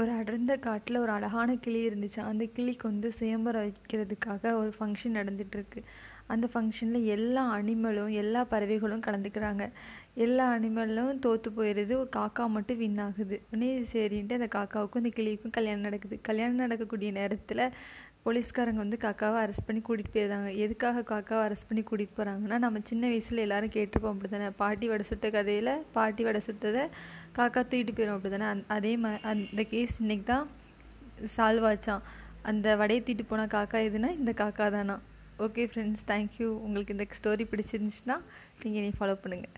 ஒரு அடர்ந்த காட்டில் ஒரு அழகான கிளி இருந்துச்சு. அந்த கிளிக்கு வந்து சுயம்பரம் வைக்கிறதுக்காக ஒரு ஃபங்க்ஷன் நடந்துகிட்ருக்கு அந்த ஃபங்க்ஷனில் எல்லா அனிமலும் எல்லா பறவைகளும் கலந்துக்கிறாங்க. எல்லா அனிமலும் தோற்று போயிடுது. ஒரு காக்கா மட்டும் வின் ஆகுது. உடனே சரின்ட்டு அந்த காக்காவுக்கும் அந்த கிளிக்கும் கல்யாணம் நடக்குது. கல்யாணம் நடக்கக்கூடிய நேரத்தில் போலீஸ்காரங்க வந்து காக்காவை அரெஸ்ட் பண்ணி கூட்டிகிட்டு போயிருந்தாங்க எதுக்காக காக்காவை அரெஸ்ட் பண்ணி கூட்டிகிட்டு போகிறாங்கன்னா நம்ம சின்ன வயசில் எல்லாரும் கேட்டிருப்போம் அப்படி தானே பாட்டி வடை சுட்ட கதையில் பாட்டி வடை சுட்டதை காக்கா தூக்கிட்டு போயிடும் அப்படி தானே அதே மா அந்த கேஸ் இன்னைக்கு தான் சால்வ் ஆச்சான் அந்த வடையை தூக்கிட்டு போன காக்கா எதுனா இந்த காக்கா தானா ஓகே ஃப்ரெண்ட்ஸ் தேங்க்யூ உங்களுக்கு இந்த ஸ்டோரி பிடிச்சிருந்துச்சுன்னா நீங்கள் என்னை ஃபாலோ பண்ணுங்கள்